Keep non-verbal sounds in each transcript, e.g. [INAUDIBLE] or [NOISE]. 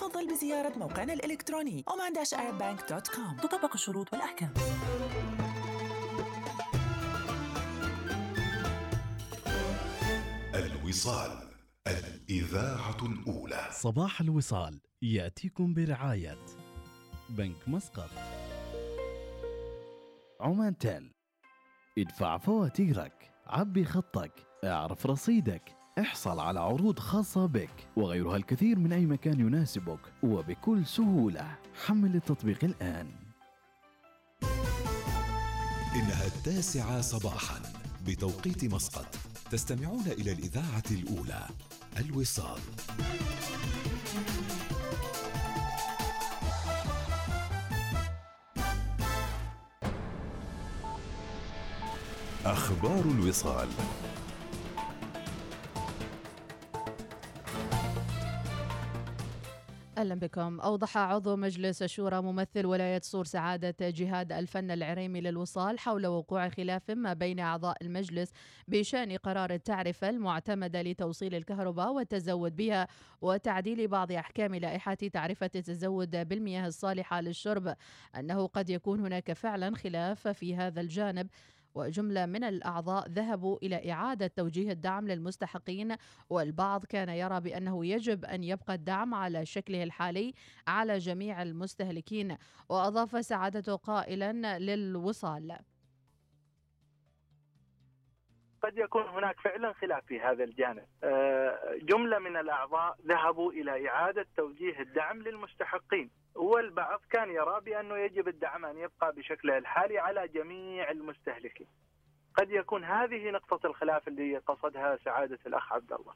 تفضل بزيارة موقعنا الإلكتروني oman-arabbank.com تطبق الشروط والأحكام. الوصال الإذاعة الأولى. صباح الوصال يأتيكم برعاية بنك مسقط. عمان تيل ادفع فواتيرك عبي خطك اعرف رصيدك. احصل على عروض خاصة بك وغيرها الكثير من أي مكان يناسبك وبكل سهولة. حمل التطبيق الآن. إنها التاسعة صباحا بتوقيت مسقط. تستمعون إلى الإذاعة الأولى الوصال. أخبار الوصال. أهلا بكم. أوضح عضو مجلس الشورى ممثل ولاية صور سعادة جهاد الفن العريمي للوصال حول وقوع خلاف ما بين أعضاء المجلس بشأن قرار التعرفة المعتمدة لتوصيل الكهرباء والتزود بها وتعديل بعض أحكام لائحة تعرفة التزود بالمياه الصالحة للشرب. أنه قد يكون هناك فعلا خلاف في هذا الجانب. وجملة من الأعضاء ذهبوا إلى إعادة توجيه الدعم للمستحقين والبعض كان يرى بأنه يجب أن يبقى الدعم على شكله الحالي على جميع المستهلكين وأضاف سعادته قائلا للوصال. قد يكون هناك فعلا خلاف في هذا الجانب. آه، جملة من الأعضاء ذهبوا إلى إعادة توجيه الدعم للمستحقين. والبعض كان يرى بأنه يجب الدعم أن يبقى بشكله الحالي على جميع المستهلكين. قد يكون هذه نقطة الخلاف اللي قصدها سعادة الأخ عبد الله.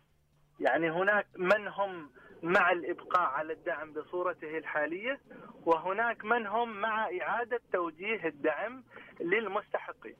يعني هناك من هم مع الإبقاء على الدعم بصورته الحالية وهناك من هم مع إعادة توجيه الدعم للمستحقين.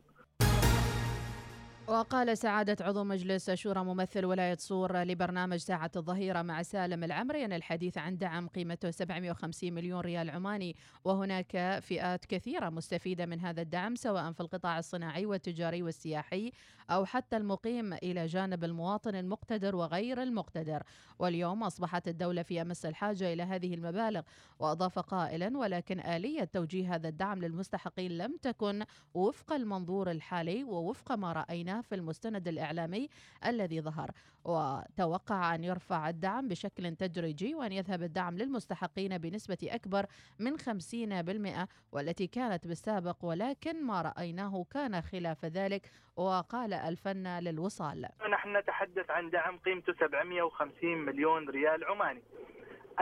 وقال سعادة عضو مجلس شورى ممثل ولاية صور لبرنامج ساعة الظهيرة مع سالم العمري أن الحديث عن دعم قيمته 750 مليون ريال عماني وهناك فئات كثيرة مستفيدة من هذا الدعم سواء في القطاع الصناعي والتجاري والسياحي أو حتى المقيم إلى جانب المواطن المقتدر وغير المقتدر. واليوم أصبحت الدولة في أمس الحاجة إلى هذه المبالغ وأضاف قائلا ولكن آلية توجيه هذا الدعم للمستحقين لم تكن وفق المنظور الحالي ووفق ما في المستند الإعلامي الذي ظهر وتوقع أن يرفع الدعم بشكل تدريجي وأن يذهب الدعم للمستحقين بنسبة أكبر من 50% والتي كانت بالسابق ولكن ما رأيناه كان خلاف ذلك. وقال الفن للوصال نحن نتحدث عن دعم قيمته 750 مليون ريال عماني.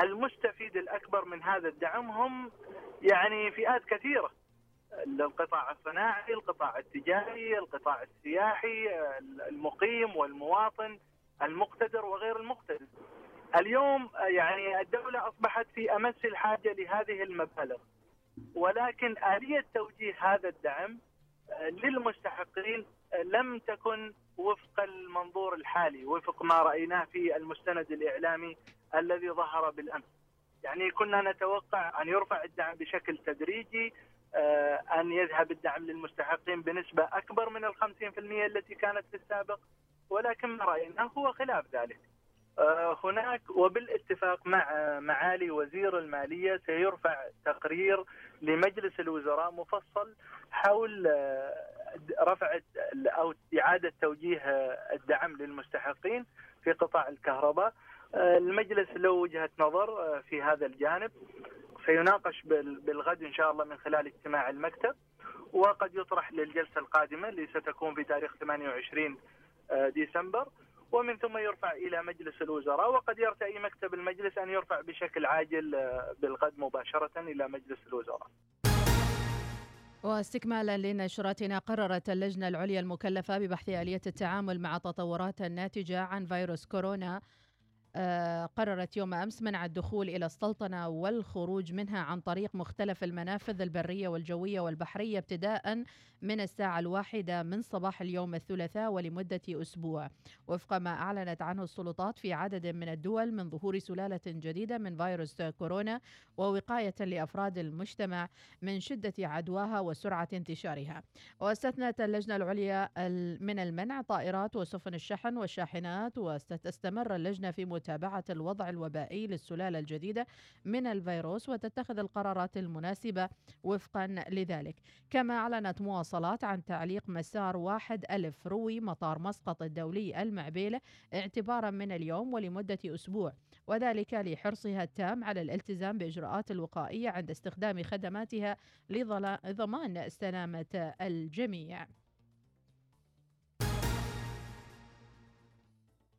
المستفيد الأكبر من هذا الدعم هم يعني فئات كثيرة. القطاع الصناعي، القطاع التجاري، القطاع السياحي، المقيم والمواطن المقتدر وغير المقتدر. اليوم يعني الدولة أصبحت في أمس الحاجة لهذه المبالغ ولكن آلية توجيه هذا الدعم للمستحقين لم تكن وفق المنظور الحالي وفق ما رأيناه في المستند الإعلامي الذي ظهر بالأمس يعني كنا نتوقع أن يرفع الدعم بشكل تدريجي آه، أن يذهب الدعم للمستحقين بنسبة أكبر من في المية التي كانت في السابق. ولكن رأينا هو خلاف ذلك. آه، هناك وبالاتفاق مع معالي وزير المالية سيرفع تقرير لمجلس الوزراء مفصل حول آه، رفع أو إعادة توجيه الدعم للمستحقين في قطاع الكهرباء. المجلس له وجهة نظر في هذا الجانب سيناقش بالغد إن شاء الله من خلال اجتماع المكتب وقد يطرح للجلسة القادمة اللي ستكون في تاريخ 28 آه، ديسمبر ومن ثم يرفع إلى مجلس الوزراء وقد يرتئي مكتب المجلس أن يرفع بشكل عاجل آه، بالغد مباشرة إلى مجلس الوزراء. واستكمالا لنشرتنا قررت اللجنة العليا المكلفة ببحث آلية التعامل مع التطورات الناتجة عن فيروس كورونا قررت يوم أمس منع الدخول إلى السلطنة والخروج منها عن طريق مختلف المنافذ البرية والجوية والبحرية ابتداء من الساعة الواحدة من صباح اليوم الثلاثاء ولمدة أسبوع. وفق ما أعلنت عنه السلطات في عدد من الدول من ظهور سلالة جديدة من فيروس كورونا ووقاية لأفراد المجتمع من شدة عدواها وسرعة انتشارها. واستثنت اللجنة العليا من المنع طائرات وسفن الشحن والشاحنات وستستمر اللجنة في متابعة الوضع الوبائي للسلالة الجديدة من الفيروس وتتخذ القرارات المناسبة وفقا لذلك. كما أعلنت مواصلات عن تعليق مسار واحد ألف روي مطار مسقط الدولي المعبيلة اعتبارا من اليوم ولمدة أسبوع وذلك لحرصها التام على الالتزام بإجراءات الوقائية عند استخدام خدماتها لضمان سلامة الجميع.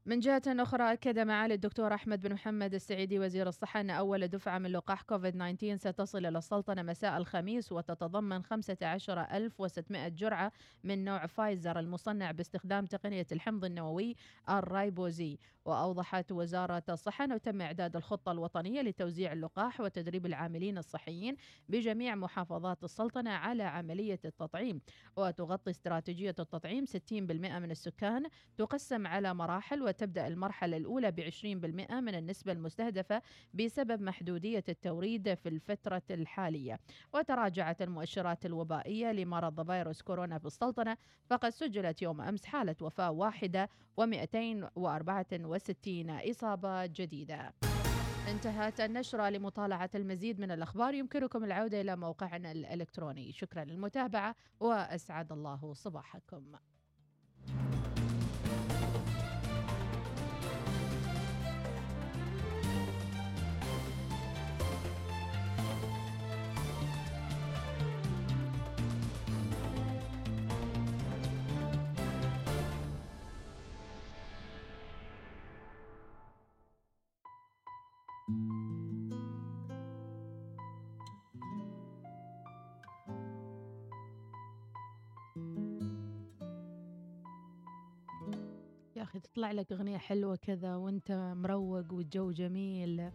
من جهة أخرى أكد معالي الدكتور أحمد بن محمد السعيدي وزير الصحة أن أول دفعة من لقاح كوفيد 19 ستصل إلى السلطنة مساء الخميس وتتضمن 15600 جرعة من نوع فايزر المصنع باستخدام تقنية الحمض النووي الرايبوزي وأوضحت وزارة الصحة أنه تم إعداد الخطة الوطنية لتوزيع اللقاح وتدريب العاملين الصحيين بجميع محافظات السلطنة على عملية التطعيم. وتغطي استراتيجية التطعيم 60% من السكان تقسم على مراحل وتبدأ المرحلة الأولى ب 20% من النسبة المستهدفة بسبب محدودية التوريد في الفترة الحالية. وتراجعت المؤشرات الوبائية لمرض فيروس كورونا في السلطنة فقد سجلت يوم أمس حالة وفاة واحدة و264 إصابة جديدة. انتهت النشرة لمطالعة المزيد من الأخبار. يمكنكم العودة إلى موقعنا الإلكتروني. شكرا للمتابعة وأسعد الله صباحكم. يا أخي تطلع لك أغنية حلوة كذا وأنت مروق والجو جميل.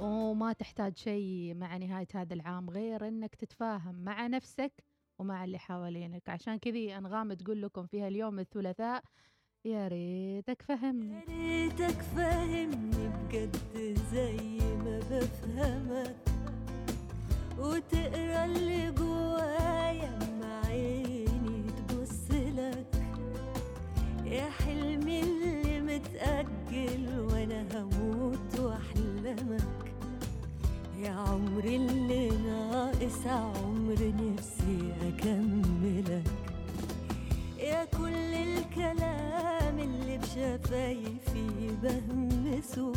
وما تحتاج شيء مع نهاية هذا العام غير أنك تتفاهم مع نفسك ومع اللي حوالينك. عشان كذي أنغام تقول لكم فيها اليوم الثلاثاء. يا ريتك فهمني. يا ريتك فاهمني بجد زي ما بفهمك. وتقرا اللي جوايا مع عيني تبص لك. يا حلمي اللي متأجل وأنا هموت وأحلمك. يا عمري اللي ناقص عمر نفسي أكملك. يا كل الكلام اللي بشفايفي بهمسه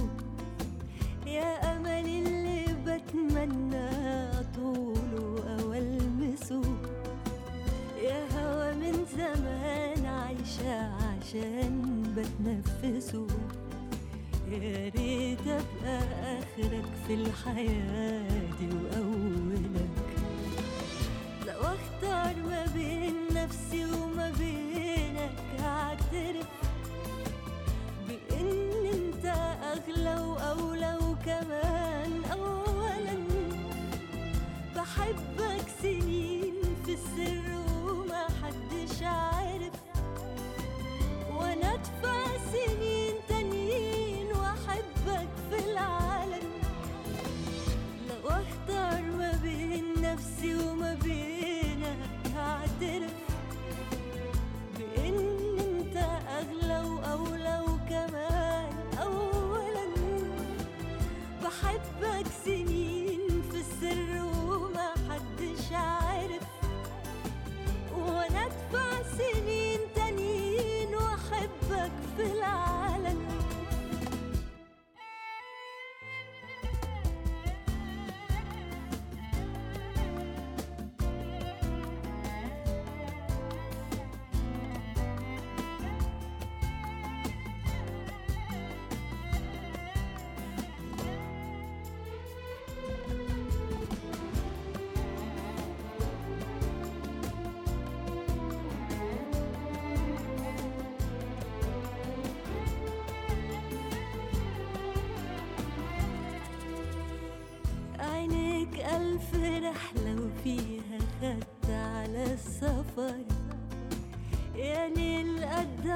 يا أمل اللي بتمنى طوله أو ألمسه. يا هوا من زمان عايشة عشان بتنفسه. يا ريت أبقى آخرك في الحياة دي وأولك. لو أختار ما بين نفسي وما بينك هعترف بإن انت أغلى وأولى وكمان اولا. بحبك رحلة وفيها خدت على السفر. يا ليل قد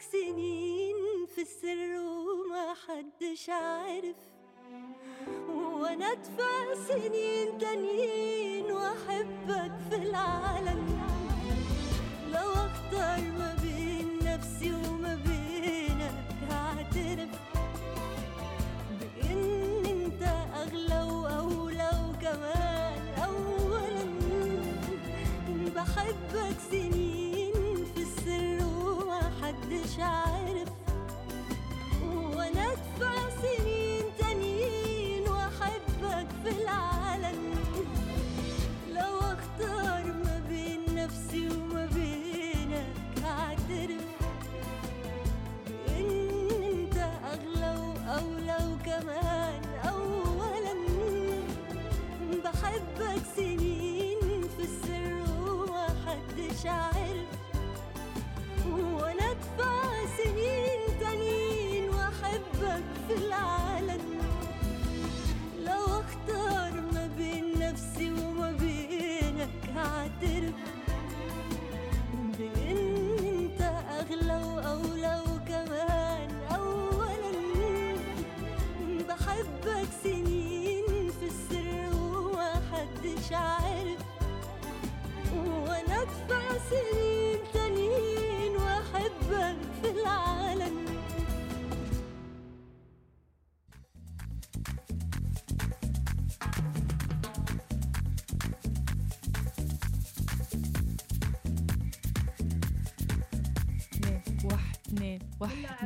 بحبك سنين في السر وما حدش عارف. وأنا أدفع سنين تانيين وأحبك في العالم. لو اختار ما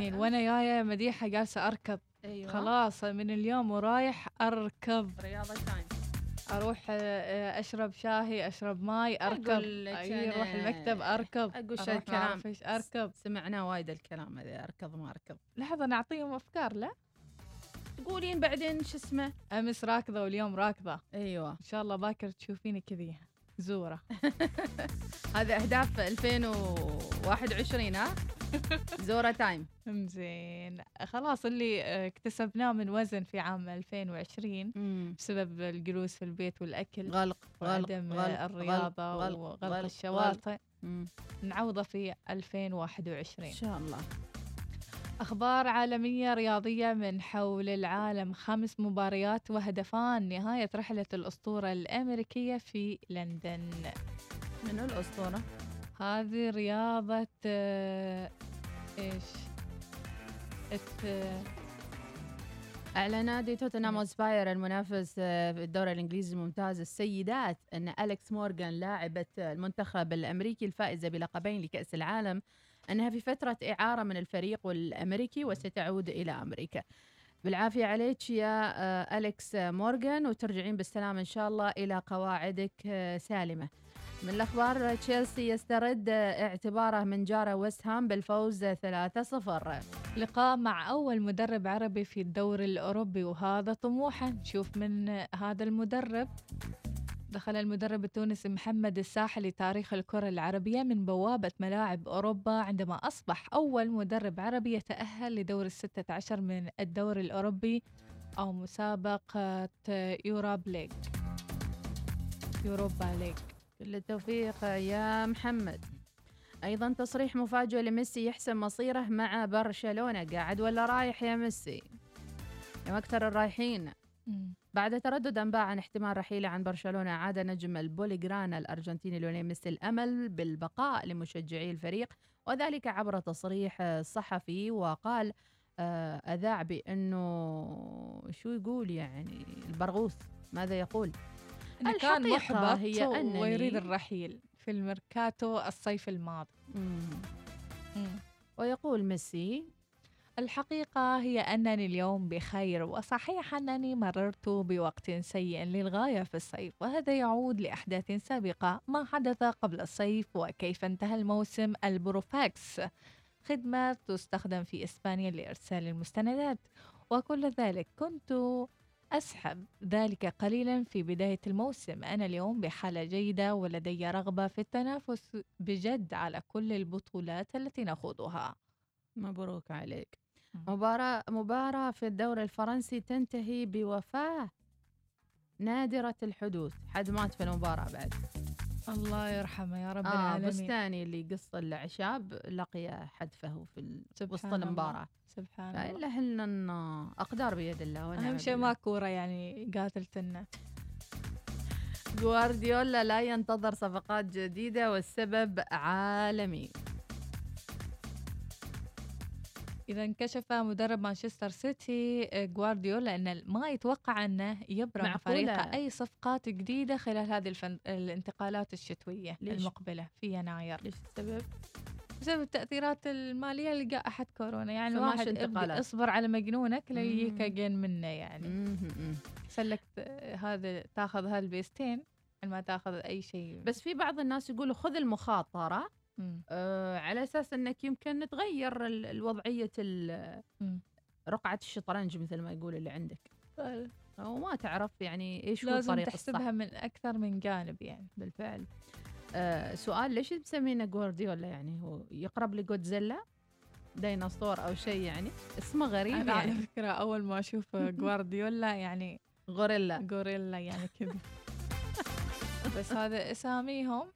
اثنين وأنا جاية مديحة جالسة اركض أيوه. خلاص من اليوم ورايح اركض رياضة time أروح آه، آه، أشرب شاهي أشرب ماي أي أروح المكتب اركض أقول أعرف إيش اركض سمعناه وايد الكلام هذا اركض ما اركض لحظة نعطيهم أفكار لا؟ تقولين بعدين شو اسمه. أمس راكضة واليوم راكضة. أيوه. إن شاء الله باكر تشوفيني كذي. زورة. [LAUGHS] هذا أهداف 2021 ها؟ [LAUGHS] زورا تايم. زين. خلاص اللي آه، اكتسبناه من وزن في عام 2020 بسبب الجلوس في البيت والأكل غلق غلق وعدم غلق الرياضة غلق وغلق غلق الشواطئ. مم. نعوضه في إن 2021 شاء الله. أخبار عالمية رياضية من حول العالم. خمس مباريات وهدفان. نهاية رحلة الأسطورة الأمريكية في لندن. منو الأسطورة؟ هذه رياضة الت- آه، اعلن نادي توتنهام وسباير المنافس آه، في الدوري الإنجليزي الممتاز السيدات إن أليكس مورغان لاعبة المنتخب الأمريكي الفائزة بلقبين لكأس العالم إنها في فترة إعارة من الفريق الأمريكي وستعود إلى أمريكا. بالعافية عليك يا آه، أليكس مورغان وترجعين بالسلامة إن شاء الله إلى قواعدك آه، سالمة. من الأخبار تشيلسي يسترد اعتباره من جارة ويست هام بالفوز 3-0. لقاء مع أول مدرب عربي في الدوري الأوروبي وهذا طموحه. نشوف من هذا المدرب. دخل المدرب التونسي محمد الساحلي تاريخ الكرة العربية من بوابة ملاعب أوروبا عندما أصبح أول مدرب عربي يتأهل لدور الستة عشر من الدوري الأوروبي أو مسابقة يوروب ليج يوروبا ليج كل التوفيق يا محمد. أيضا تصريح مفاجئ لميسي يحسم مصيره مع برشلونة. قاعد ولا رايح يا ميسي؟ يا أكثر الرايحين. بعد تردد أنباء عن احتمال رحيله عن برشلونة عاد نجم البلوغرانا الأرجنتيني ليونيل ميسي الأمل بالبقاء لمشجعي الفريق وذلك عبر تصريح صحفي وقال آه، أذاع بأنه شو يقول يعني البرغوث؟ ماذا يقول؟ إنه كان محبط هي أنني- ويريد الرحيل في الميركاتو الصيف الماضي مم. مم. ويقول ميسي الحقيقة هي أنني اليوم بخير وصحيح أنني مررت بوقت سيء للغاية في الصيف وهذا يعود لأحداث سابقة ما حدث قبل الصيف وكيف انتهى الموسم البروفاكس خدمة تستخدم في إسبانيا لإرسال المستندات وكل ذلك كنت أسحب. ذلك قليلا في بداية الموسم. أنا اليوم بحالة جيدة ولدي رغبة في التنافس بجد على كل البطولات التي نخوضها. مبروك عليك. مباراة مباراة في الدوري الفرنسي تنتهي بوفاة نادرة الحدوث. حد مات في المباراة بعد. الله يرحمه يا رب آه العالمين بستاني اللي قص الأعشاب لقي حدفه في وسط. المباراة سبحان الله إله إلا أن أقدار بيد الله أهم شيء. ما كورة يعني قاتلتنا جوارديولا لا ينتظر صفقات جديدة والسبب عالمي إذا انكشف مدرب مانشستر سيتي آه، جوارديولا أن ما يتوقع أنه يبرم. فريقه أي صفقات جديدة خلال هذه الفن... الانتقالات الشتوية ليش؟ المقبلة في يناير ليش السبب؟ بسبب التأثيرات المالية لجائحة كورونا يعني فماش واحد ابدأ انتقالات. اصبر على مجنونك ليجيك مم. جين منه يعني مم. سلك آه، هذا تاخذ هالبيستين ما تاخذ أي شيء بس في بعض الناس يقولوا خذ المخاطرة مم. آه على أساس أنك يمكن تغير ال- الوضعية ال- مم. رقعة الشطرنج مثل ما يقول اللي عندك. وما تعرف يعني إيش هو لازم الطريق تحسبها الصح. من أكثر من جانب يعني. بالفعل. آه سؤال ليش مسمينه جوارديولا يعني؟ هو يقرب لجودزيلا ديناصور أو شيء يعني؟ اسمه غريب أنا على يعني فكرة أول ما أشوف [LAUGHS] جوارديولا يعني غوريلا. غوريلا يعني كذا. [LAUGHS] بس هذا أساميهم.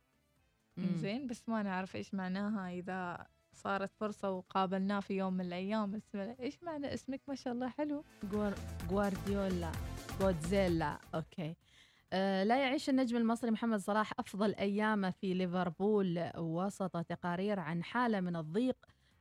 زين بس ما نعرف إيش معناها إذا صارت فرصة وقابلناه في يوم من الأيام. اسمه إيش معنى اسمك؟ ما شاء الله حلو. جوار... جوارديولا جودزيلا okay. آه لا يعيش النجم المصري محمد صلاح أفضل أيامه في ليفربول وسط تقارير عن حالة من الضيق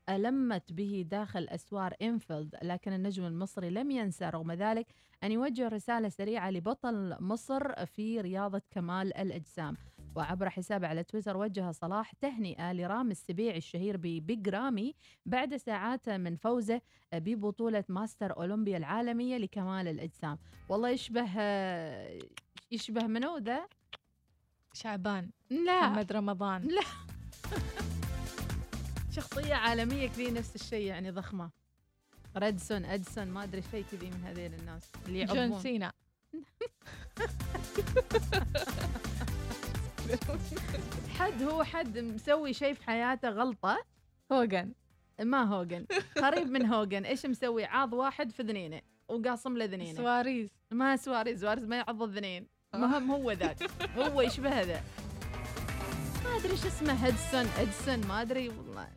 ألمت به داخل أسوار أنفيلد لكن النجم المصري لم ينسى رغم ذلك أن يوجه رسالة سريعة لبطل مصر في رياضة كمال الأجسام. وعبر حسابه على تويتر وجه صلاح تهنئة لرامي السبيعي الشهير ببيج رامي بعد ساعات من فوزه ببطولة ماستر أولمبيا العالمية لكمال الأجسام. والله يشبه يشبه منو ذا؟ شعبان. لا. محمد رمضان. لا. [LAUGHS] شخصية عالمية كذي نفس الشيء يعني ضخمة. ريدسون ادسون ما أدري شيء كذي من هذيل الناس اللي جون يعضون سينا. حد هو حد مسوي شيء في حياته غلطة؟ هوجن ما هوجن قريب من هوجن إيش مسوي؟ عاض واحد في ذنينه وقاصم له ذنينه سواريز. ما سواريز سواريز ما يعض الذنين مهم هو ذاك. هو يشبه ذا ما أدري إيش اسمه هدسون ادسون ما أدري والله.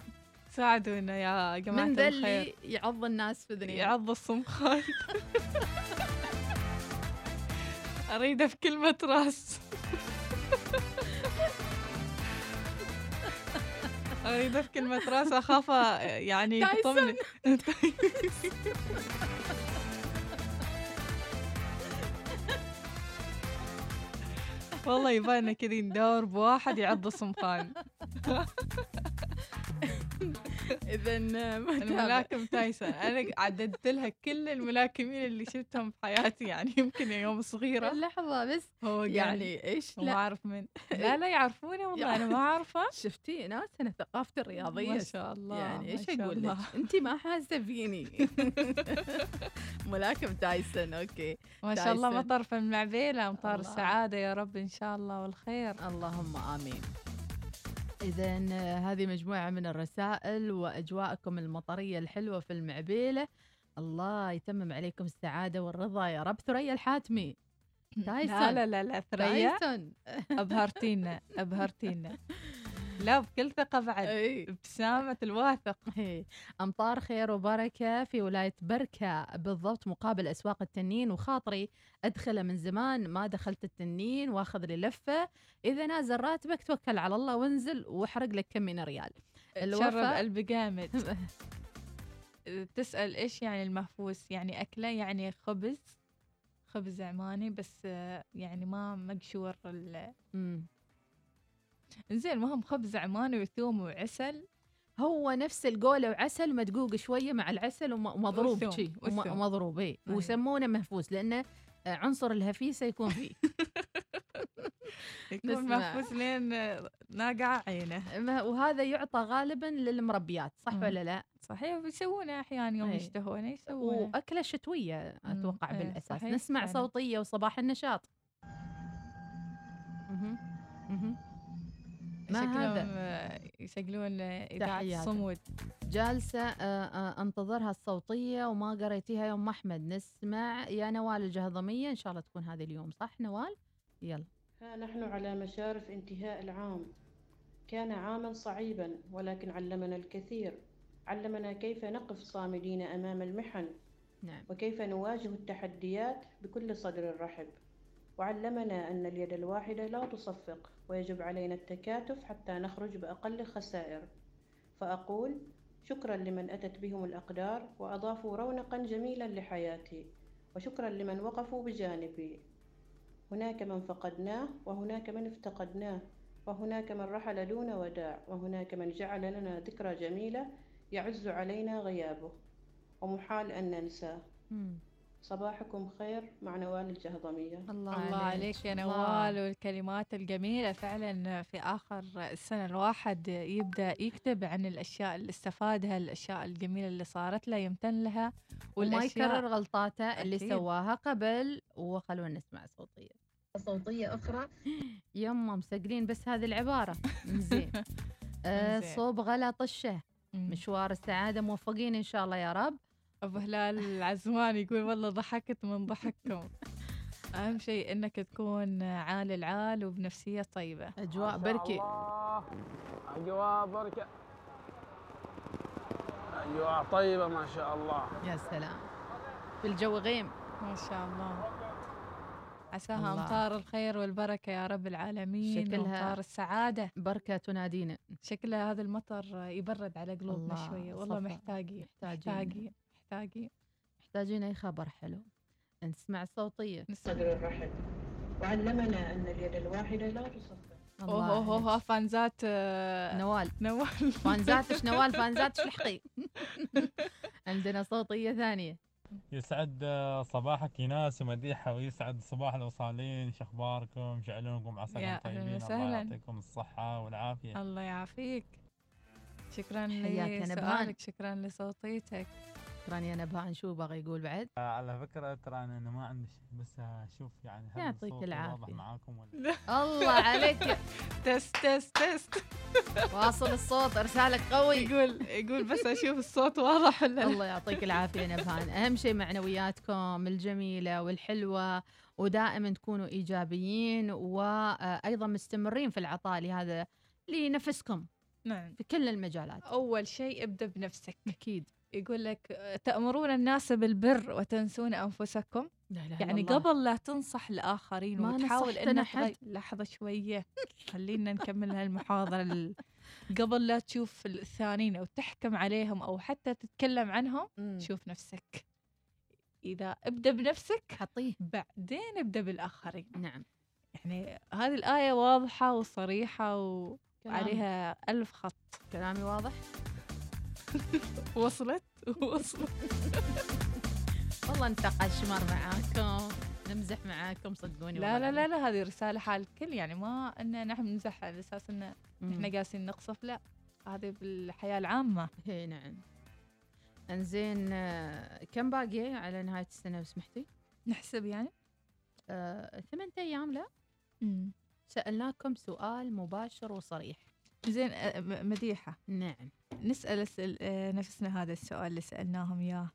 ساعدونا يا جماعة من ذا اللي يعض الناس في ذنين يعض الصمخان. أريده في كلمة راس أريده في كلمة راس أخاف يعني يقطمني [LAUGHS] والله يبانا كذا ندور بواحد يعض الصمخان. [LAUGHS] [LAUGHS] اذا الملاكم تايسون أنا عددت لها كل الملاكمين اللي شفتهم في حياتي يعني يمكن يوم صغيرة. لحظة بس. هو يعني يعني إيش؟ ما لا. أعرف من [LAUGHS] لا لا يعرفوني والله أنا ما عارفه [LAUGHS] شفتي ناس أنا ثقافتي الرياضية. ما شاء الله يعني إيش أقول لك. انت ما حاسة فيني ملاكم تايسون okay. ما شاء الله. مطر في المعبيله أمطار. السعادة يا رب إن شاء الله والخير. اللهم آمين. إذا هذه مجموعة من الرسائل وأجواءكم المطرية الحلوة في المعبيلة. الله يتمم عليكم السعادة والرضا يا رب. ثريا الحاتمي. [LAUGHS] تايسون. لا لا لا لا ثريا. تايسون. [LAUGHS] أبهرتينا أبهرتينا. لا بكل ثقة بعد أي. ابتسامه الواثق. أمطار خير وبركة في ولاية بركة بالضبط مقابل أسواق التنين وخاطري. أدخله من زمان ما دخلت التنين وأخذ لي لفة. إذا نازل راتبك توكل على الله وانزل وأحرق لك كم من ريال. شرب الوفاء قلبي جامد. [LAUGHS] تسأل إيش يعني المهفوس يعني أكلة يعني خبز. خبز عماني بس آه، يعني ما مقشور. زين المهم خبز عماني وثوم وعسل هو نفس القولة وعسل مدقوق شوية مع العسل وم- ومضروب شي. ومضروب إي أيوة. ويسمونه مهفوس لأنه آه، عنصر الهفيسة يكون فيه [LAUGHS] يكون. محفوس لين ناقع عينه وهذا يعطى غالبا للمربيات صح مم. ولا لا؟ صحيح بيسوونه أحيانا يوم. يشتهونه يسوونه وأكلة شتوية أتوقع إيه، بالأساس صحيح نسمع. صوتية وصباح النشاط. ما هذا؟ آه، يشغلون آه، إذاعة. الصمود جالسة آه، أنتظرها الصوتية وما قريتيها يوم أحمد. نسمع يا نوال الجهضمية. إن شاء الله تكون هذه اليوم صح نوال؟ يلا. ها نحن على مشارف انتهاء العام. كان عاما صعيبا ولكن علمنا الكثير. علمنا كيف نقف صامدين أمام المحن. نعم. وكيف نواجه التحديات بكل صدر رحب وعلمنا أن اليد الواحدة لا تصفق ويجب علينا التكاتف حتى نخرج بأقل خسائر. فأقول شكرا لمن أتت بهم الأقدار وأضافوا رونقا جميلا لحياتي وشكرا لمن وقفوا بجانبي. هناك من فقدناه وهناك من افتقدناه وهناك من رحل دون وداع وهناك من جعل لنا ذكرى جميلة يعز علينا غيابه. ومحال أن ننساه. صباحكم خير مع نوال الجهضمية الله, الله عليك يا الله. نوال والكلمات الجميلة فعلا في آخر السنة الواحد يبدأ يكتب عن الأشياء اللي استفادها الأشياء الجميلة اللي صارت له يمتن لها وما يكرر غلطاته اللي أكيد. سواها قبل وخلونا نسمع صوتية صوتية أخرى [LAUGHS] يما مسجلين بس هذه العبارة زين [LAUGHS] آه إنزين. صوب غلا طشه. مشوار السعادة موفقين إن شاء الله يا رب أبو هلال العزمان يقول والله ضحكت من ضحككم. [LAUGHS] أهم شيء إنك تكون عال العال وبنفسية طيبة. أجواء بركي أجواء بركة. أجواء طيبة ما شاء الله. يا سلام. في الجو غيم. ما شاء الله. عساها الله. أمطار الخير والبركة يا رب العالمين. شكلها- وأمطار السعادة. بركة تنادينا. شكله هذا المطر يبرد على قلوبنا شوية. والله. محتاجين. محتاجين. محتاجين. محتاجين أي خبر حلو. نسمع الصوتية نسمع. صدر الرحب وعلمنا أن اليد الواحدة لا تصفق أوه أوه عليك. أوه fans ات آه، نوال. نوال. [LAUGHS] fans اتش نوال؟ fans اتش الحقي [LAUGHS] عندنا صوتية ثانية. يسعد آه، صباحك ايناس ومديحة ويسعد صباح الاوصالين شو أخباركم؟ شعلونكم عساكم طيبين. الله. يعطيكم الصحة والعافية. الله يعافيك. شكرا. لسؤالك. شكرا لصوتيتك. شكرا يا نبهان شو باغي يقول بعد. آه، على فكرة ترى أنا ما عندي شيء بس أشوف يعني هل يعطيك صوتي العافية. واضح معاكم ولا [LAUGHS] الله عليك. [LAUGHS] تست تست تست. واصل الصوت أرسالك قوي. يقول يقول بس أشوف الصوت واضح ولا لا. الله يعطيك العافية نبهان أهم شيء معنوياتكم الجميلة والحلوة ودائما تكونوا إيجابيين وأيضا مستمرين في العطاء لهذا لنفسكم نعم. في كل المجالات. أول شيء ابدأ بنفسك. أكيد. يقول لك تأمرون الناس بالبر وتنسون أنفسكم؟ لا إلا يعني الله. قبل لا تنصح الآخرين ما وتحاول إنك حد. لحظة شوية خلينا نكمل هالمحاضرة ال- [LAUGHS] قبل لا تشوف الثانيين أو تحكم عليهم أو حتى تتكلم عنهم مم. شوف نفسك. إذا ابدأ بنفسك حطيه. بعدين ابدأ بالآخرين. نعم. يعني هذه الآية واضحة وصريحة كلام- وعليها ألف خط. كلامي واضح؟ [LAUGHS] وصلت؟ وصلت. والله نتقاش مر معاكم. نمزح معاكم صدقوني لا لا لا لا هذه رسالة حال الكل. يعني ما إن نحن نمزح على أساس إن. إحنا قاسين نقصف لا. هذه بالحياة العامة. هي نعم. انزين آه، كم باقي على نهاية السنة لو سمحتي؟ نحسب يعني؟ آه، ثمانية أيام لا. سألناكم سؤال مباشر وصريح. زين مديحة. نعم. نسأل نفسنا هذا السؤال اللي سألناهم إياه.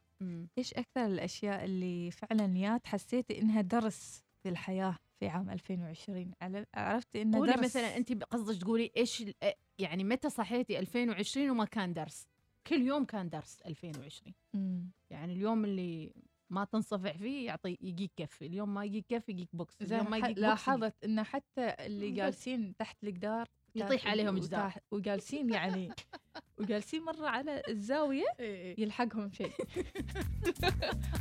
إيش أكثر الأشياء اللي فعلا يا حسيتي إنها درس في الحياة في عام 2020 على- عرفتي إنه قولي درس؟ مثلا أنت قصدك تقولي إيش يعني متى صحيتي 2020 وما كان درس؟ كل يوم كان درس 2020 مم. يعني اليوم اللي ما تنصفع فيه يعطي يجيك كف اليوم ما يجيك كف يجيك بوكس اليوم ما يجيك لاحظت إن حتى اللي. جالسين تحت الجدار يطيح عليهم جدار. وجالسين يعني [LAUGHS] وجالسين مرة على الزاوية يلحقهم شيء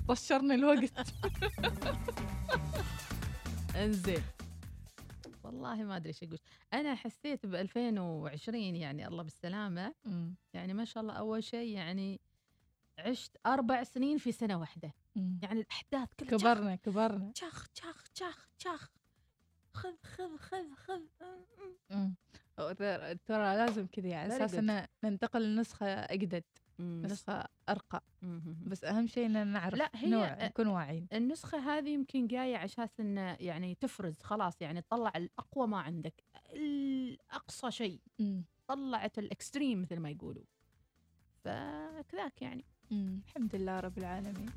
طشرنا [LAUGHS] الوقت. [LAUGHS] انزين. والله ما أدري إيش أقول. أنا حسيت ب 2020 يعني الله بالسلامة. يعني ما شاء الله أول شيء يعني عشت أربع سنين في سنة واحدة. يعني الأحداث كلها كبرنا كبرنا. شخ شخ شخ شخ خذ خذ خذ خذ. ترى لازم كذا على Very أساس good. ان ننتقل لنسخة أجدد. نسخة أرقى مم. بس أهم شيء ان نعرف لا، هي- نوع نكون واعيين النسخة هذه يمكن جاية على أساس إنه يعني تفرز خلاص يعني تطلع الأقوى ما عندك الأقصى شيء. طلعت الإكستريم مثل ما يقولوا فكذاك يعني مم. الحمد لله رب العالمين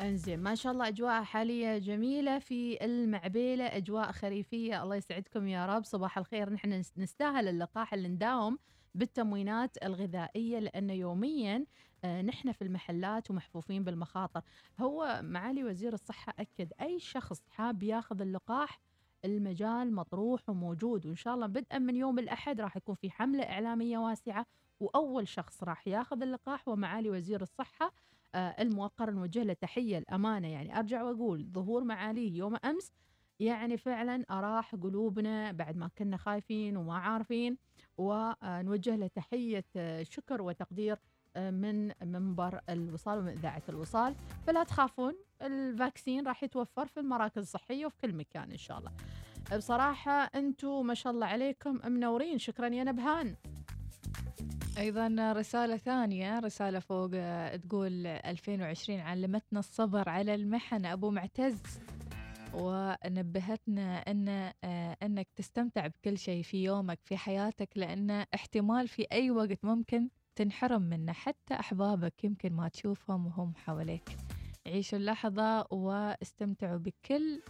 انزين ما شاء الله أجواء حالية جميلة في المعبيلة أجواء خريفية الله يسعدكم يا رب صباح الخير. نحن نس- نستاهل اللقاح اللي نداوم بالتموينات الغذائية لأنه يوميا آه، نحن في المحلات ومحفوفين بالمخاطر. هو معالي وزير الصحة أكد أي شخص حاب ياخذ اللقاح المجال مطروح وموجود وإن شاء الله بدءا من يوم الأحد راح يكون في حملة إعلامية واسعة وأول شخص راح ياخذ اللقاح ومعالي وزير الصحة الموقر نوجه له تحية الأمانة. يعني أرجع وأقول ظهور معاليه يوم أمس يعني فعلا أراح قلوبنا بعد ما كنا خايفين وما عارفين ونوجه له تحية آه، شكر وتقدير آه، من منبر الوصال ومن إذاعة الوصال. فلا تخافون الفاكسين راح يتوفر في المراكز الصحية وفي كل مكان إن شاء الله. بصراحة أنتم ما شاء الله عليكم منورين. شكرا يا نبهان. أيضا رسالة ثانية رسالة فوق آه، تقول 2020 علمتنا الصبر على المحن. أبو معتز ونبهتنا أن آه، أنك تستمتع بكل شيء في يومك في حياتك لأن احتمال في أي وقت ممكن تنحرم منه. حتى أحبابك يمكن ما تشوفهم وهم حواليك. عيشوا اللحظة واستمتعوا بكل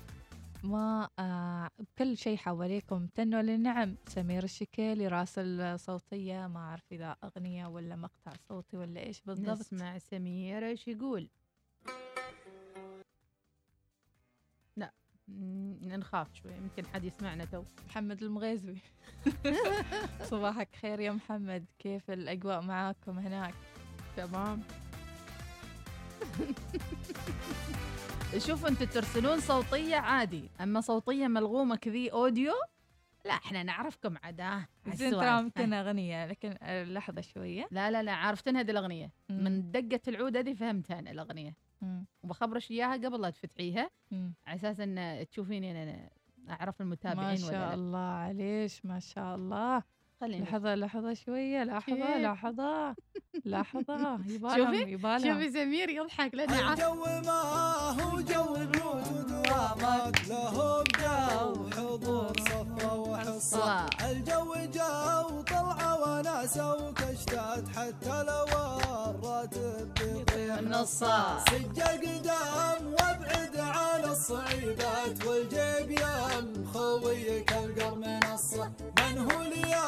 ما آه بكل شيء حواليكم تنوا للنعم. سمير الشكيلي راسل صوتية ما أعرف إذا أغنية ولا مقطع صوتي ولا إيش بالضبط. نسمع سمير إيش يقول. لا نخاف شوي يمكن حد يسمعنا تو. محمد المغيزي [LAUGHS] صباحك خير يا محمد كيف الأجواء معاكم هناك؟ تمام. [LAUGHS] شوفوا أنتوا ترسلون صوتية عادي. أما صوتية ملغومة كذي أوديو لا إحنا نعرفكم عدا. زين ترى ممكن أغنية لكن لحظة شوية. لا لا لا عرفتن هذه الأغنية. مم. من دقة العود هذه فهمتها أنا الأغنية. وبخبرش إياها قبل لا تفتحيها. على أساس إن تشوفيني أنا أعرف المتابعين ما ولا شاء لا الله عليش ما شاء الله. خليني. لحظة لحظة شوية لحظة كيف؟ لحظة لحظة. [LAUGHS] يبالهم شوفي يبالهم شوفي سمير يضحك لأنه عارف. الجو ما هو جو بيوت ودوامات لهم جو حضور صفة وحصة. الجو جو طلعة وناسة وكشتات حتى لو الراتب بيطير نصا سجل قدام وابعد عن الصعيبات والجيب يم. خويك القر منصة من هو ليا؟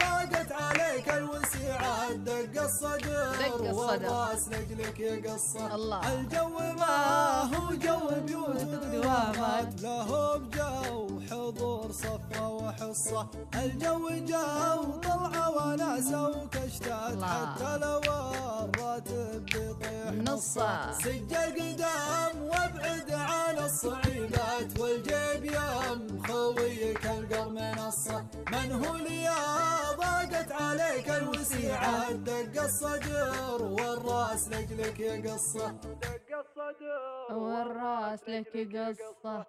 ضاقت عليك الوسيعات دق الصدر دق الصدر. والراس لجلك يقصة الله. الجو ما هو جو بيوت ودوامات لهم جو حضور صفة وحصة. الجو جو طلعة وناسة وكشتات. حتى لو الراتب بيطيح نصا. سجل قدام وابعد عن الصعيبات والجيب يم خويك القر منصة من هو ليا؟ ضاقت عليك الوسيعات دق الصدر والراس لجلك يقصه. دق الصدر والراس لك قصه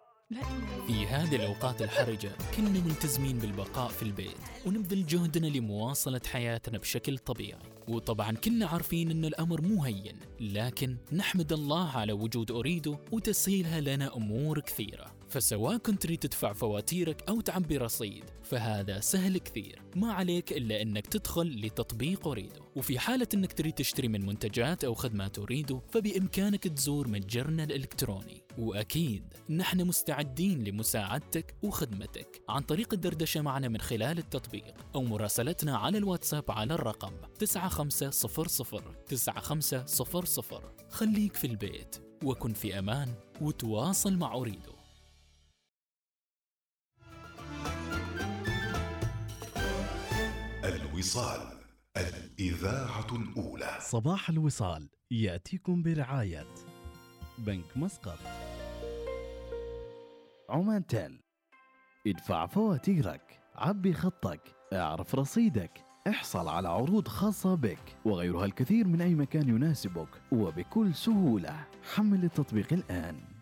في هذه الأوقات الحرجة كنا ملتزمين بالبقاء في البيت ونبذل جهدنا لمواصلة حياتنا بشكل طبيعي. وطبعا كنا عارفين أن الأمر مو هين لكن نحمد الله على وجود أريدو وتسهيلها لنا أمور كثيرة. فسواء كنت تريد تدفع فواتيرك أو تعبي رصيد فهذا سهل كثير. ما عليك إلا أنك تدخل لتطبيق أريدو. وفي حالة أنك تريد تشتري من منتجات أو خدمات أريدو فبإمكانك تزور متجرنا الإلكتروني. وأكيد نحن مستعدين لمساعدتك وخدمتك. عن طريق الدردشة معنا من خلال التطبيق أو مراسلتنا على الواتساب على الرقم 9500 9500 خليك في البيت وكن في أمان وتواصل مع أريدو. الوصال الإذاعة الأولى. صباح الوصال يأتيكم برعاية بنك مسقط. عمان تيل ادفع فواتيرك عبي خطك اعرف رصيدك احصل على عروض خاصة بك وغيرها الكثير من أي مكان يناسبك وبكل سهولة. حمل التطبيق الآن.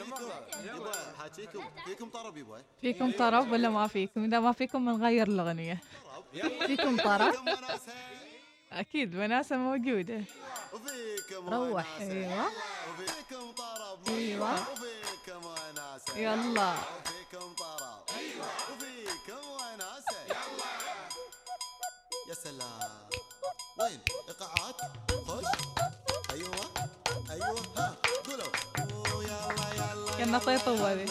يبا فيكم طرب يبا. فيكم طرب ولا ما فيكم؟ إذا ما فيكم بنغير الأغنية. فيكم طرب؟ أكيد وناسة موجودة. وفيكم روح أيوة. وفيكم طرب. أيوة. وفيكم وناسة يلا. وفيكم طرب. وفيكم وناسة يلا يا سلام. وين؟ إيقاعات؟ خش أيوه. أيوه. ها. não mapa de Pauade.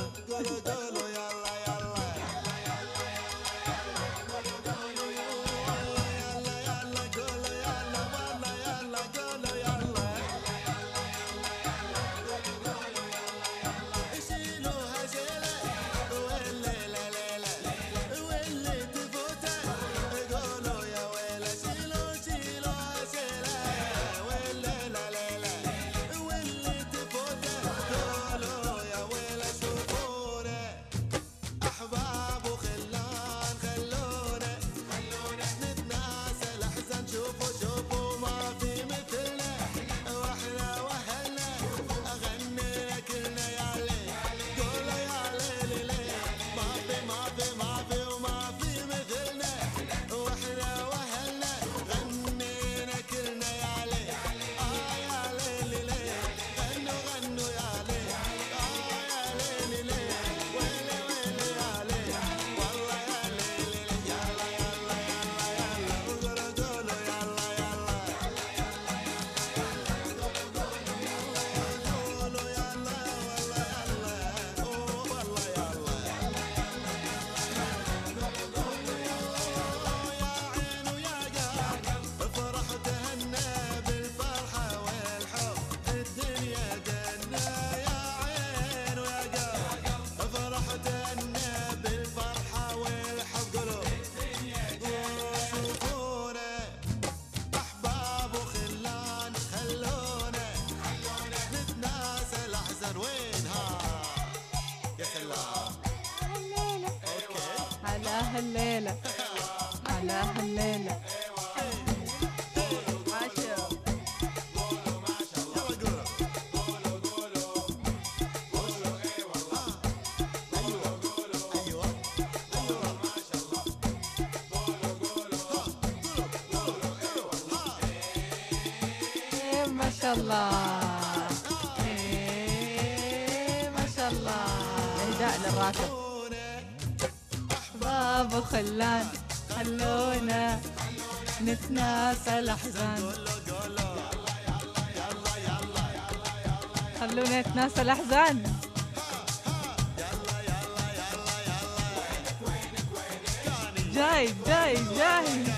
هلالة على هلالة إيه، ما شاء الله. إيه، ما شاء الله. اهداء للراكب وخلان خلونا نتناسى الأحزان خلونا نتناسى الأحزان جاي جاي جاي.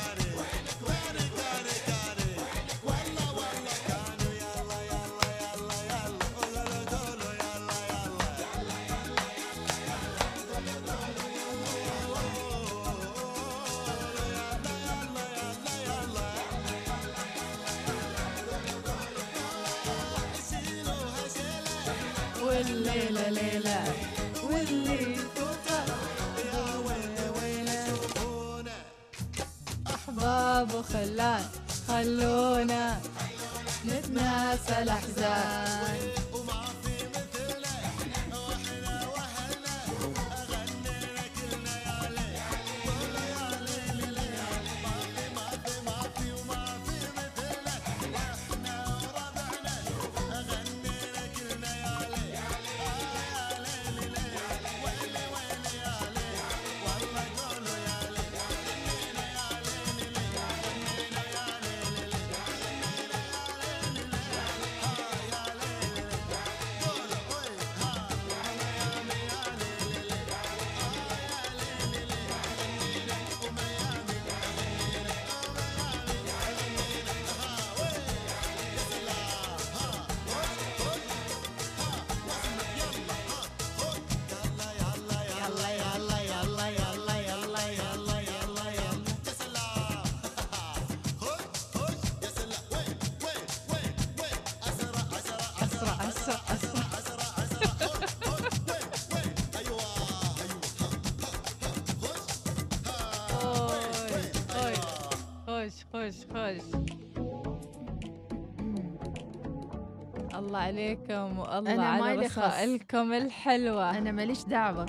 خش خش. الله عليكم والله أنا على رسائلكم الحلوة. أنا ماليش دعوة.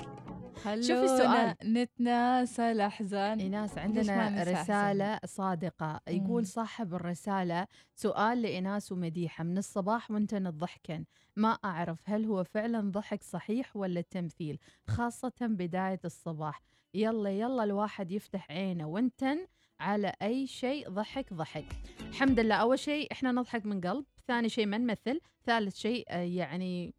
شوفي السؤال. نتناسى الأحزان إيناس عندنا رسالة صادقة. يقول صاحب الرسالة سؤال لإيناس ومديحة. من الصباح وأنت الضحكن ما أعرف هل هو فعلا ضحك صحيح ولا تمثيل خاصة بداية الصباح. يلا يلا الواحد يفتح عينه. وأنتن على أي شيء ضحك ضحك. الحمد لله أول شيء إحنا نضحك من قلب ثاني شيء ما نمثل ثالث شيء آه، يعني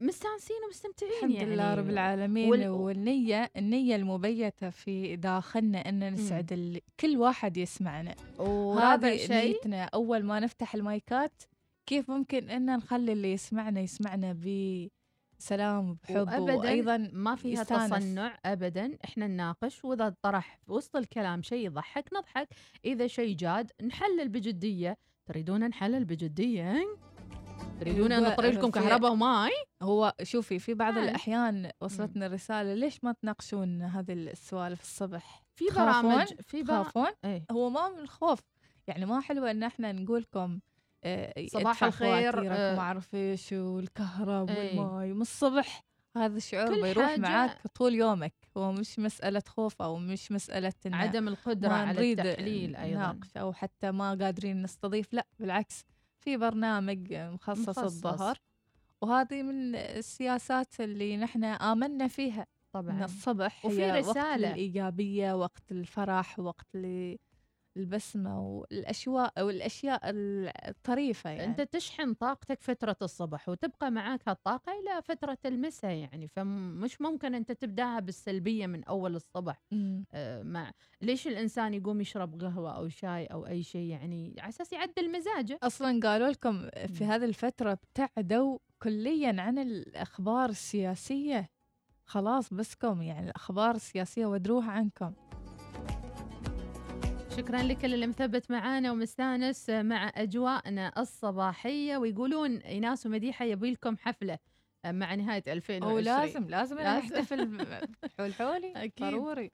مستانسين ومستمتعين الحمد يعني. لله رب العالمين. وال- والنية النية المبيتة في داخلنا أن نسعد ال... كل واحد يسمعنا. هذه شيء نيتنا أول ما نفتح المايكات كيف ممكن أن نخلي اللي يسمعنا يسمعنا بسلام وبحب وابدا وأيضا ما فيها يستانس. تصنع ابدا إحنا نناقش وإذا طرح في وسط الكلام شيء يضحك نضحك إذا شيء جاد نحلل بجدية تريدون نحلل بجدية؟ تريدون يقول- نطري لكم كهرباء وماي هو شوفي في بعض عادي. الأحيان وصلتنا رسالة ليش ما تناقشون هذه السوالف الصبح في؟ برامج في برا- تخافون إيه هو ما من الخوف يعني ما حلوة إن إحنا نقول لكم آه، صباح ادفع الخير، آه. وما أعرف إيش والكهرب. والماي من الصبح هذا الشعور بيروح معاك طول يومك هو مش مسألة خوف أو مش مسألة إن عدم القدرة ما على التحليل أيضا نناقش أو حتى ما قادرين نستضيف لا بالعكس في برنامج مخصص, مخصص. الظهر وهذه من السياسات اللي نحن آمنا فيها من طبعا الصبح وفي هي وقت رسالة. الإيجابية وقت الفرح وقت ل- البسمة والأشواء والأشياء الطريفة يعني. انت تشحن طاقتك فترة الصبح وتبقى معك هالطاقة إلى فترة المساء يعني فمش ممكن أنت تبداها بالسلبية من أول الصبح مم. آه، مع ليش الإنسان يقوم يشرب قهوة أو شاي أو أي شيء يعني؟ على أساس يعدل مزاجه. أصلا قالوا لكم في مم. هذه الفترة ابتعدوا كليا عن الأخبار السياسية. خلاص بسكم يعني الأخبار السياسية ودروها عنكم. شكرا لكل اللي مثبت معانا ومستانس مع أجواءنا الصباحية ويقولون إيناس ومديحة يبي لكم حفلة مع نهاية 2020 هو لازم لازم. نحتفل حول حولي [LAUGHS] أكيد. ضروري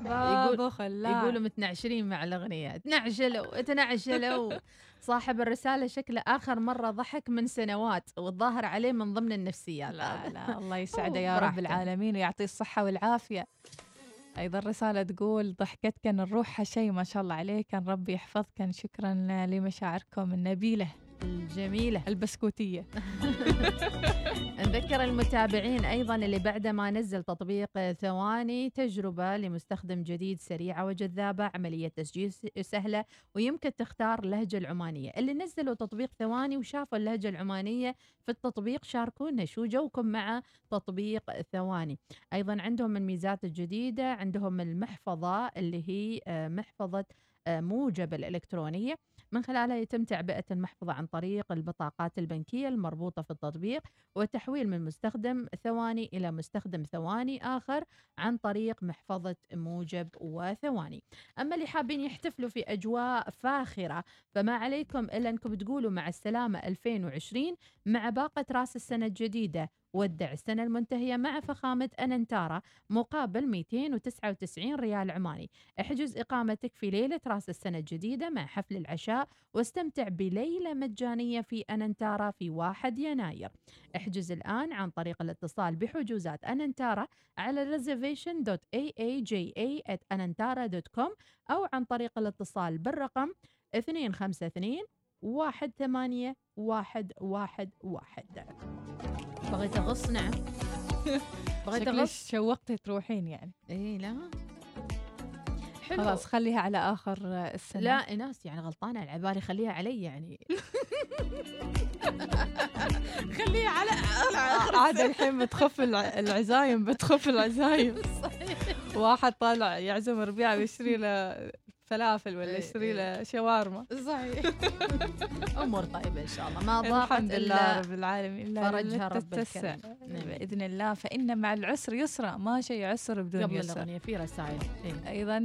بابا خلاه يقولوا متنعشرين مع الأغنية تنعشلوا تنعشلوا [LAUGHS] صاحب الرسالة شكله آخر مرة ضحك من سنوات والظاهر عليه من ضمن النفسيات لا. لا [LAUGHS] الله يسعده يا رب. العالمين ويعطيه الصحة والعافية أيضا رسالة تقول ضحكتك الروحها شيء ما شاء الله عليك ربي يحفظك شكرا لمشاعركم النبيلة. الجميلة. البسكوتية. [LAUGHS] نذكر المتابعين أيضا اللي بعد ما نزل تطبيق ثواني تجربة لمستخدم جديد سريعه وجذابه عملية تسجيل س- سهلة ويمكن تختار اللهجة العمانية. اللي نزلوا تطبيق ثواني وشافوا اللهجة العمانية في التطبيق شاركونا شو جوكم مع تطبيق ثواني. أيضا عندهم الميزات الجديدة عندهم المحفظة اللي هي آه، محفظة آه، موجب الإلكترونية من خلالها يتم تعبئة المحفظة عن طريق البطاقات البنكية المربوطة في التطبيق وتحويل من مستخدم ثواني إلى مستخدم ثواني آخر عن طريق محفظة موجب وثواني. أما اللي حابين يحتفلوا في أجواء فاخرة فما عليكم إلا أنكم تقولوا مع السلامة 2020 مع باقة رأس السنة الجديدة. ودع السنة المنتهية مع فخامة أننتارا مقابل 299 ريال عماني. احجز إقامتك في ليلة رأس السنة الجديدة مع حفل العشاء واستمتع بليلة مجانية في أننتارا في 1 يناير. احجز الآن عن طريق الاتصال بحجوزات أننتارا على reservation.aaja@anantara.com أو عن طريق الاتصال بالرقم 252 واحد ثمانية واحد واحد واحد. بغيت [LAUGHS] أغص نعم بغيت أغص. شوقتي تروحين يعني. إيه لا. حلو. خلاص خليها على آخر السنة. لا إناس يعني غلطانة على بالي خليها علي يعني. [LAUGHS] خليها على آخر عاد الحين بتخف الع- العزايم بتخف العزايم. [LAUGHS] واحد طالع يعزم ربيع ويشتري له فلافل ولا إيه، يشتري إيه. له شاورما. صحيح. [LAUGHS] أمور طيبة إن شاء الله. ما ضاقت الحمد لله الا رب العالمين. لا فرجها رب تتسع. الكريم. نعم. بإذن الله. فإن مع العسر يسرا. ما شيء عسر بدون قبل يسر. الأغنية في رسائل. إيه. أيضا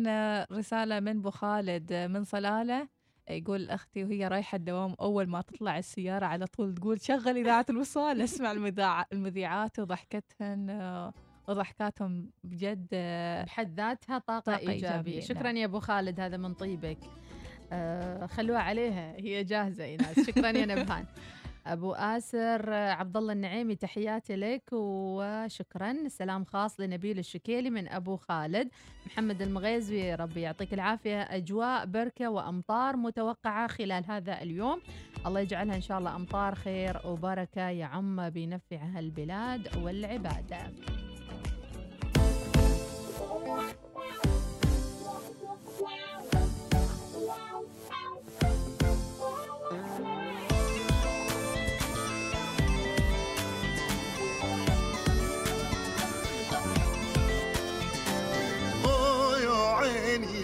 رسالة من بو خالد من صلالة. يقول أختي وهي رايحة الدوام. أول ما تطلع السيارة على طول تقول شغل إذاعة الوصال. أسمع المذاع المذيعات وضحكتهن. وضحكاتهم بجد آه، بحد ذاتها طاقة, طاقة إيجابية. إيجابية، شكرا نعم. يا أبو خالد هذا من طيبك. آه خلوها عليها هي جاهزة ايناس شكرا يا نبهان. [LAUGHS] أبو آسر آه، عبد الله النعيمي تحياتي لك وشكرا. سلام خاص لنبيل الشكيلي من أبو خالد. محمد المغيزي ربي يعطيك العافية. أجواء بركة وأمطار متوقعة خلال هذا اليوم. الله يجعلها إن شاء الله أمطار خير وبركة يعم بنفعها البلاد والعبادة. يا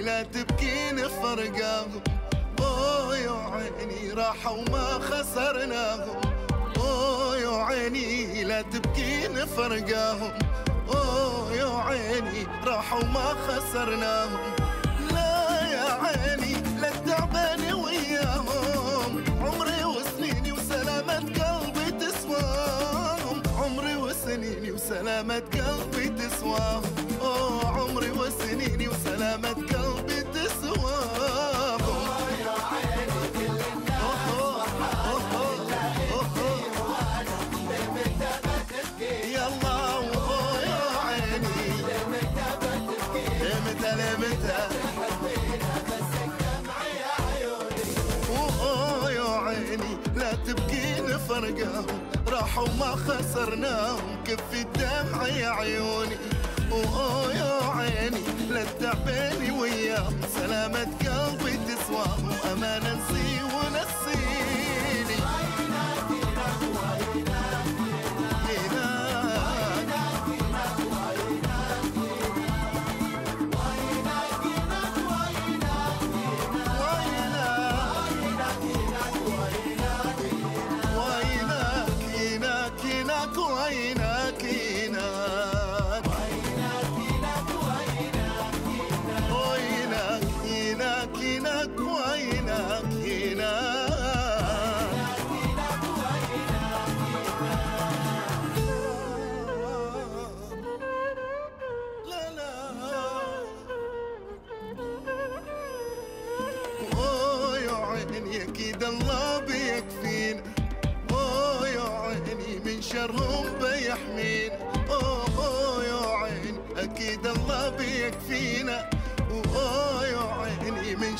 لا تبكين فرقاهم. يا عيني راحوا وما خسرناهم. يا عيني لا تبكين فرقاهم. أوه يا عيني راحوا وما خسرناهم. لا يا عيني لا تعباني وياهم. عمري وسنيني وسلامة قلبي تسواهم. عمري وسنيني وسلامة قلبي تسواهم. أوه عمري وسنيني وسلامة قلبي فرقاهم راحوا ما خسرناهم كف الدمع يا عيوني. وأوه يا عيني لا تعبيني وياهم. سلامة قلبي تسواهم أمانة نسي ونسيني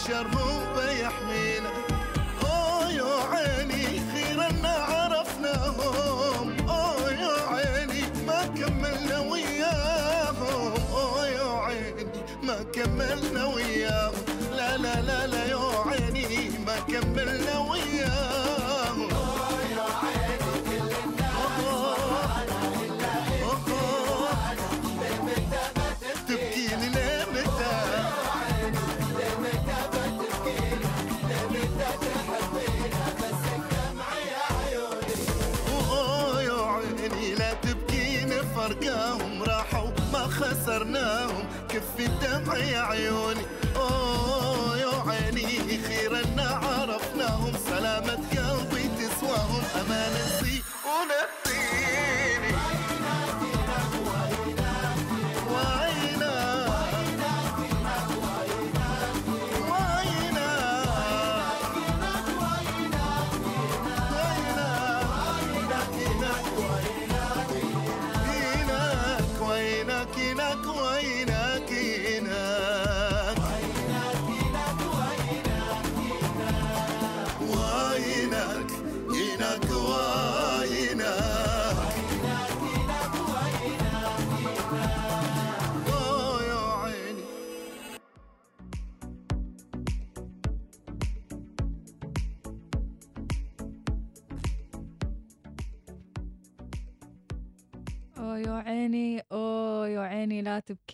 عيني من شرهم بيحمينا أوه يا عيني ما كملنا وياهم. كملنا وياهم. لا لا لا لا يا عيني ما كملنا كف الدمع يا عيوني.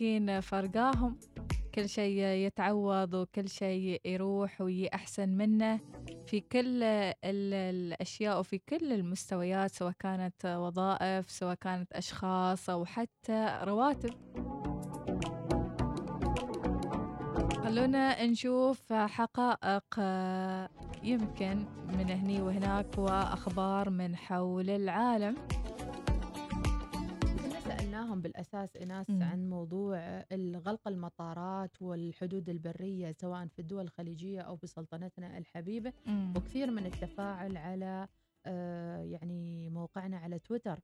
تبكين فرقاهم كل شيء يتعوض وكل شيء يروح ويجي أحسن منه. في كل ال- الأشياء وفي كل المستويات سواء كانت وظائف سواء كانت أشخاص أو حتى رواتب. خلونا نشوف حقائق يمكن من هني وهناك وأخبار من حول العالم. كنا سألناهم سالناهم بالأساس ايناس مم. عن موضوع غلق المطارات والحدود البرية سواء في الدول الخليجية أو بسلطنتنا الحبيبة مم. وكثير من التفاعل على آه، يعني موقعنا على تويتر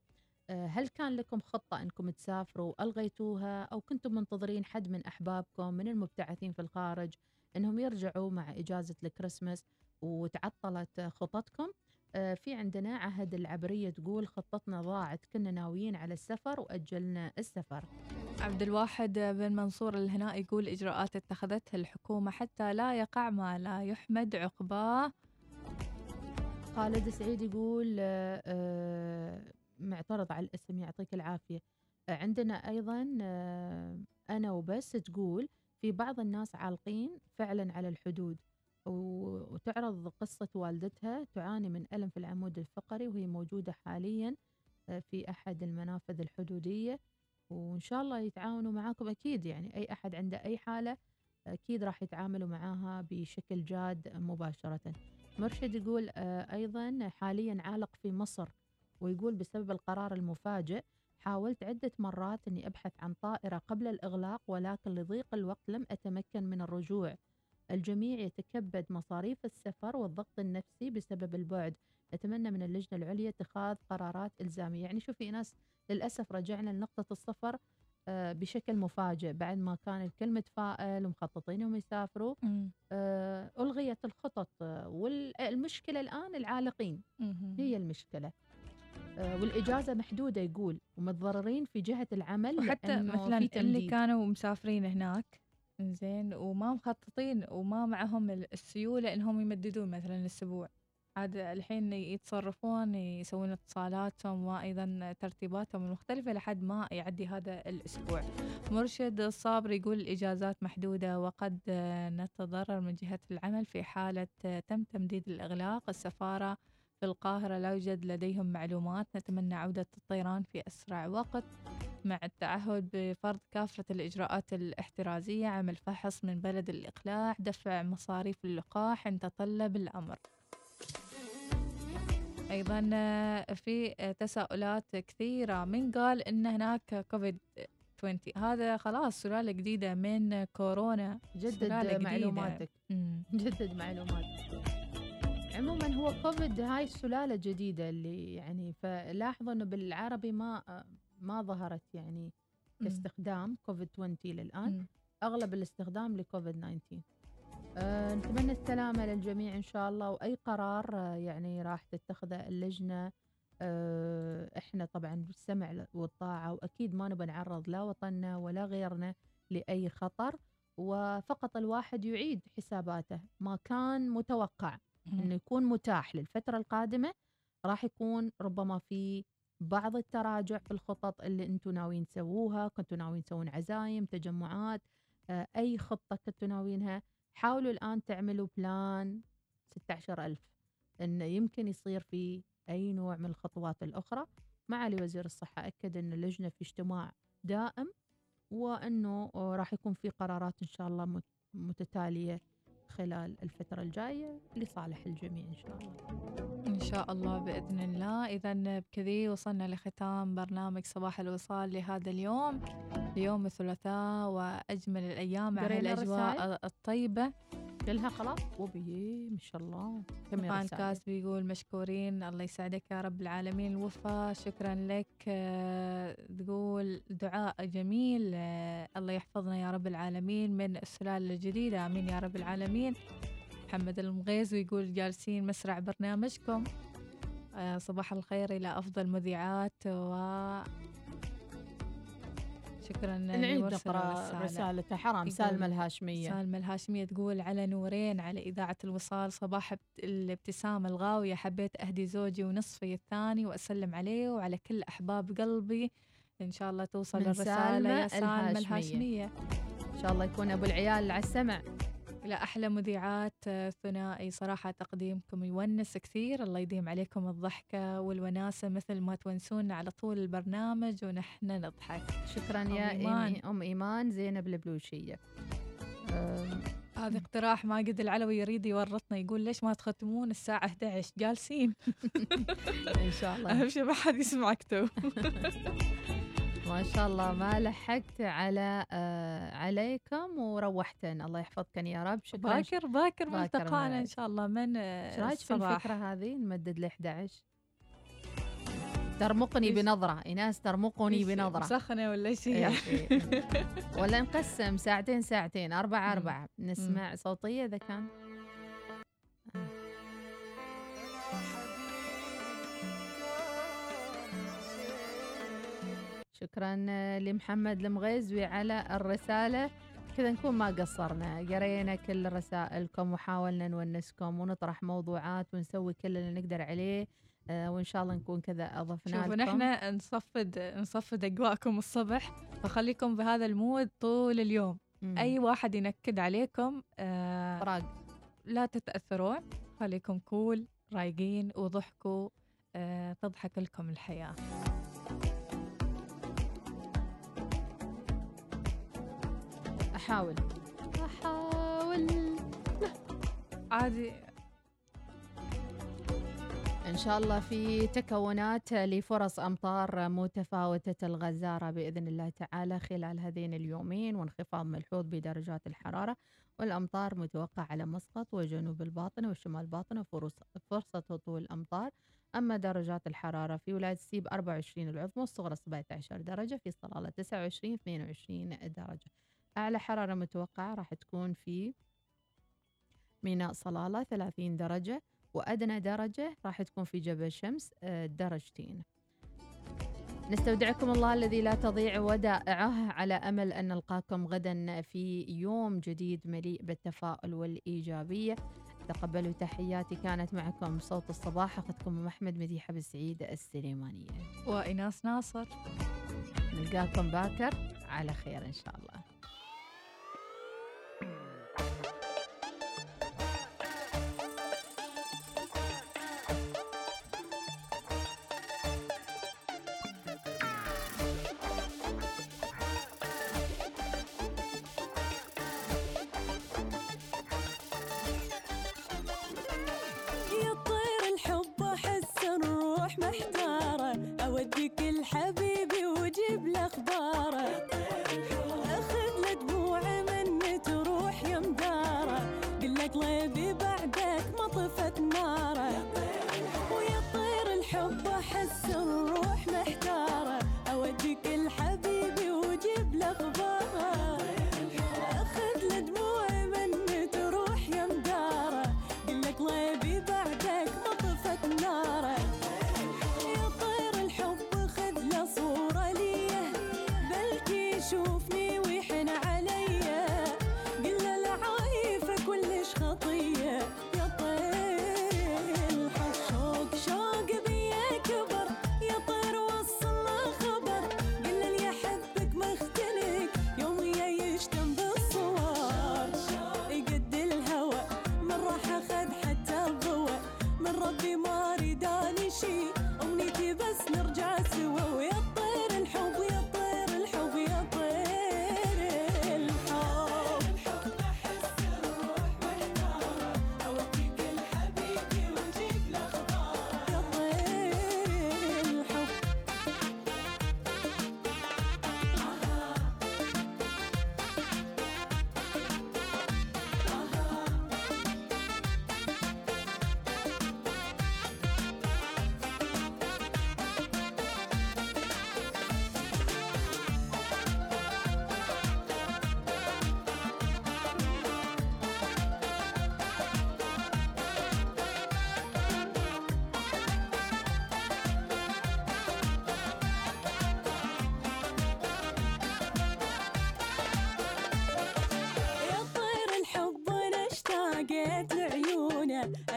آه، هل كان لكم خطة أنكم تسافروا ألغيتوها أو كنتم منتظرين حد من أحبابكم من المبتعثين في الخارج أنهم يرجعوا مع إجازة الكريسماس وتعطلت خططكم في عندنا عهد العبرية تقول خطتنا ضاعت كنا ناويين على السفر وأجلنا السفر. عبد الواحد بن منصور الهناء يقول إجراءات اتخذتها الحكومة حتى لا يقع ما لا يحمد عقباه. خالد سعيد يقول آه، آه، معترض على الاسم يعطيك العافية. آه، عندنا أيضا آه، أنا وبس تقول في بعض الناس عالقين فعلا على الحدود. وتعرض قصة والدتها تعاني من ألم في العمود الفقري وهي موجودة حاليا آه، في أحد المنافذ الحدودية. وإن شاء الله يتعاونوا معاكم أكيد يعني أي أحد عنده أي حالة أكيد راح يتعاملوا معاها بشكل جاد مباشرة. مرشد يقول آه، أيضا حاليا عالق في مصر ويقول بسبب القرار المفاجئ حاولت عدة مرات أني أبحث عن طائرة قبل الإغلاق ولكن لضيق الوقت لم أتمكن من الرجوع. الجميع يتكبد مصاريف السفر والضغط النفسي بسبب البعد. أتمنى من اللجنة العليا اتخاذ قرارات إلزامية. يعني شوفي ناس للأسف رجعنا لنقطة السفر آه، بشكل مفاجئ. بعد ما كان الكل متفائل ومخططين انهم يسافروا آه، ألغيت الخطط آه، والمشكلة الآن العالقين. هي المشكلة. والإجازة محدودة يقول ومتضررين في جهة العمل وحتى مثلا اللي. كانوا مسافرين هناك زين وما مخططين وما معهم ال- السيولة إنهم يمددون مثلا أسبوع عاد الحين يتصرفون يسوون اتصالاتهم وأيضا ترتيباتهم المختلفة لحد ما يعدي هذا الأسبوع. مرشد الصابر يقول الاجازات محدودة وقد نتضرر من جهة العمل في حالة تم تمديد الإغلاق. السفارة في القاهرة لا يوجد لديهم معلومات. نتمنى عودة الطيران في أسرع وقت مع التعهد بفرض كافة الإجراءات الاحترازية. عمل فحص من بلد الإقلاع. دفع مصاريف اللقاح. إن تطلب الأمر. أيضا في تساؤلات كثيرة. من قال إن هناك كوفيد 20 هذا خلاص سلالة جديدة من كورونا. جدد. معلوماتك. جدد معلوماتك. عموما هو كوفيد هاي السلالة جديدة اللي يعني فلاحظوا إنه بالعربي ما ما ظهرت يعني. كاستخدام كوفيد 20 للآن مم. أغلب الاستخدام لكوفيد 19 أه نتمنى السلامة للجميع إن شاء الله وأي قرار آه، يعني راح تتخذه اللجنة أه إحنا طبعا بالسمع والطاعة وأكيد ما نبى نعرض لا وطننا ولا غيرنا لأي خطر وفقط الواحد يعيد حساباته ما كان متوقع إنه يكون متاح للفترة القادمة راح يكون ربما في بعض التراجع في الخطط اللي أنتم ناويين تسووها كنتوا ناويين تسوون عزايم تجمعات آه، أي خطة كنتوا ناويينها. حاولوا الآن تعملوا بلان 16000 إنه يمكن يصير في أي نوع من الخطوات الأخرى. معالي وزير الصحة أكد إن اللجنة في اجتماع دائم وإنه راح يكون في قرارات إن شاء الله مت- متتالية خلال الفترة الجاية لصالح الجميع إن شاء الله. إن شاء الله بإذن الله. إذا بكذي وصلنا لختام برنامج صباح الوصال لهذا اليوم. يوم الثلاثاء وأجمل الأيام قرينا الأجواء؟ الطيبة. كلها خلاص. وبيه ما شاء الله. رسالة؟ كاس بيقول مشكورين الله يسعدك يا رب العالمين. الوفا شكرا لك. آه، تقول دعاء جميل. آه، الله يحفظنا يا رب العالمين. من السلالة الجديدة آمين يا رب العالمين. محمد المغيز ويقول جالسين مسرع برنامجكم. آه، صباح الخير إلى أفضل مذيعات و شكرا نعيد نقرأ. رسالته. حرام يقول سالمة الهاشمية. سالمة الهاشمية تقول على نورين على إذاعة الوصال صباح ابت- الابتسامة الغاوية حبيت أهدي زوجي ونصفي الثاني وأسلم عليه وعلى كل أحباب قلبي. إن شاء الله توصل الرسالة يا سالمة سالمة الهاشمية. الهاشمية. إن شاء الله يكون أبو العيال على السمع. إلى أحلى مذيعات آه، ثنائي. صراحة تقديمكم يونس كثير. الله يديم عليكم الضحكة والوناسة مثل ما تونسونا على طول البرنامج ونحن نضحك. شكرا أم يا إيمان. إيمي أم إيمان زينب البلوشية. أم، هذا اقتراح ماجد العلوي يريد يورطنا يقول ليش ما تختمون الساعة 11 جالسين. [LAUGHS] إن شاء الله. أهم شيء ما حد يسمعك تو [LAUGHS] ما شاء الله ما لحقت على آه عليكم وروحتن. الله يحفظكن يا رب. شكرا باكر باكر ملتقانا إن شاء الله. من آه، إيش رايك في الفكرة هذه؟ نمدد ل 11 ترمقني إيش؟ بنظرة. إيناس ترمقني إيش، بنظرة. مسخنة ولا شيء؟ إيه،؟ [LAUGHS] إيه. ولا نقسم. ساعتين ساعتين. أربعة أربعة. نسمع صوتية إذا كان. شكرا آه، لمحمد المغيزوي على الرسالة. كذا نكون ما قصرنا قرينا كل رسائلكم وحاولنا نونسكم ونطرح موضوعات ونسوي كل اللي نقدر عليه آه، وإن شاء الله نكون كذا أضفنا شوفوا نحن نصفد نصفد أجواءكم الصبح. فخليكم بهذا المود طول اليوم. مم. أي واحد ينكد عليكم آه لا تتأثرون. خليكم كول رايقين وضحكوا آه تضحك لكم الحياة. أحاول. أحاول. عادي. إن شاء الله في تكونات لفرص أمطار متفاوتة الغزارة بإذن الله تعالى خلال هذين اليومين وانخفاض ملحوظ بدرجات الحرارة والأمطار متوقع على مسقط وجنوب الباطنة والشمال الباطنة فرص فرصة هطول الأمطار أما درجات الحرارة في ولاية سيب 24 العظمى والصغرى 17 درجة في صلالة 29 22 درجة. أعلى حرارة متوقعة راح تكون في ميناء صلالة 30 درجة وأدنى درجة راح تكون في جبل شمس آه، درجتين. نستودعكم الله الذي لا تضيع ودائعه على أمل أن نلقاكم غدا في يوم جديد مليء بالتفاؤل والإيجابية. تقبلوا تحياتي كانت معكم صوت الصباح أخذكم أم أحمد مديحة بالسعيد السليمانية. وإناس ناصر. نلقاكم باكر على خير إن شاء الله. الروح محتارة أوديك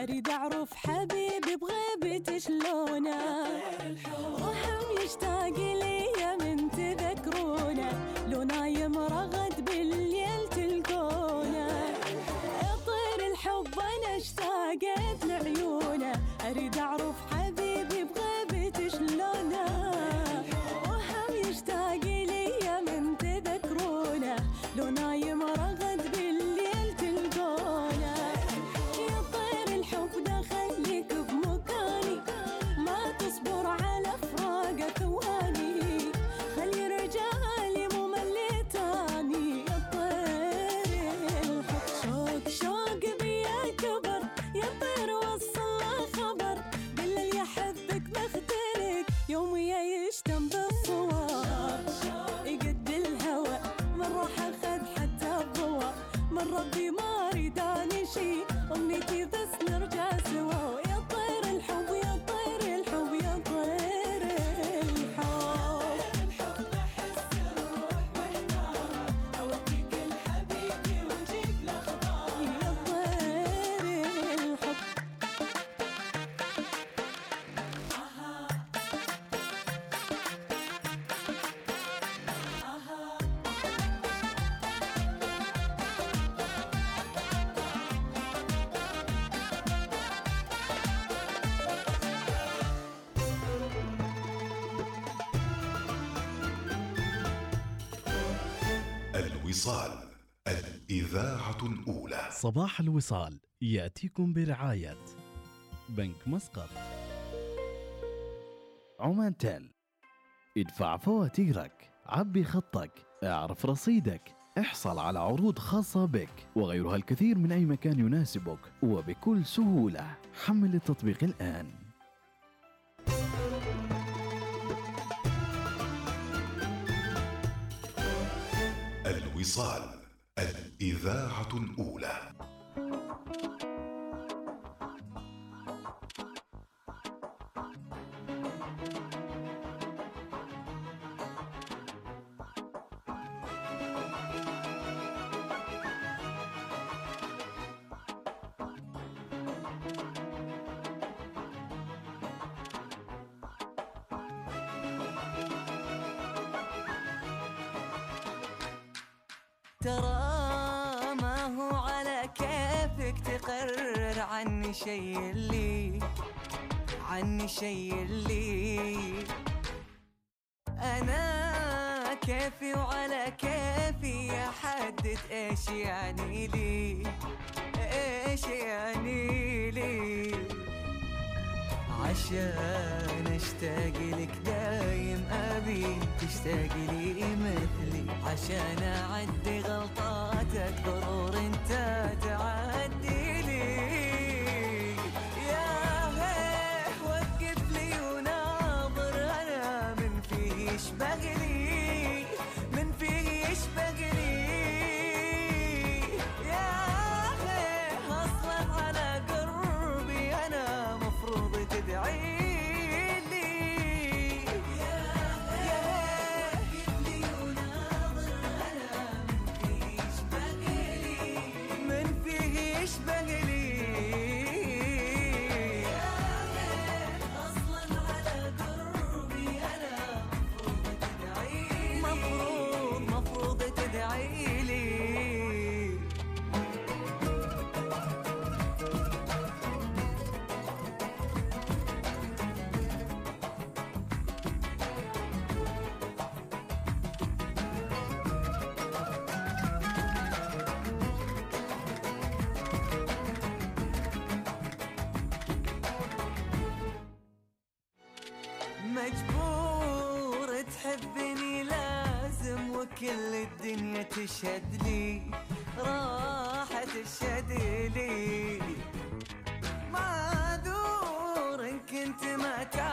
أريد أعرف حبيبي بغيبتي شلونه. وهم يشتاق لي من تذكرونه. لو نايم رغد بالليل تلقونه. يا طير الحب أنا اشتاقت لعيونه. أريد أعرف حبيبي صباح الوصال يأتيكم برعاية بنك مسقط. عمان تيل. ادفع فواتيرك عبي خطك اعرف رصيدك احصل على عروض خاصة بك وغيرها الكثير من أي مكان يناسبك وبكل سهولة. حمل التطبيق الآن. الوصال. الإذاعة الأولى. كل الدنيا تشهد لي راحة تشهد لي. ما دور إن كنت ما تعرف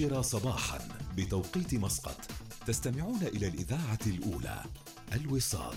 العاشرة صباحا بتوقيت مسقط. تستمعون إلى الإذاعة الأولى الوصال.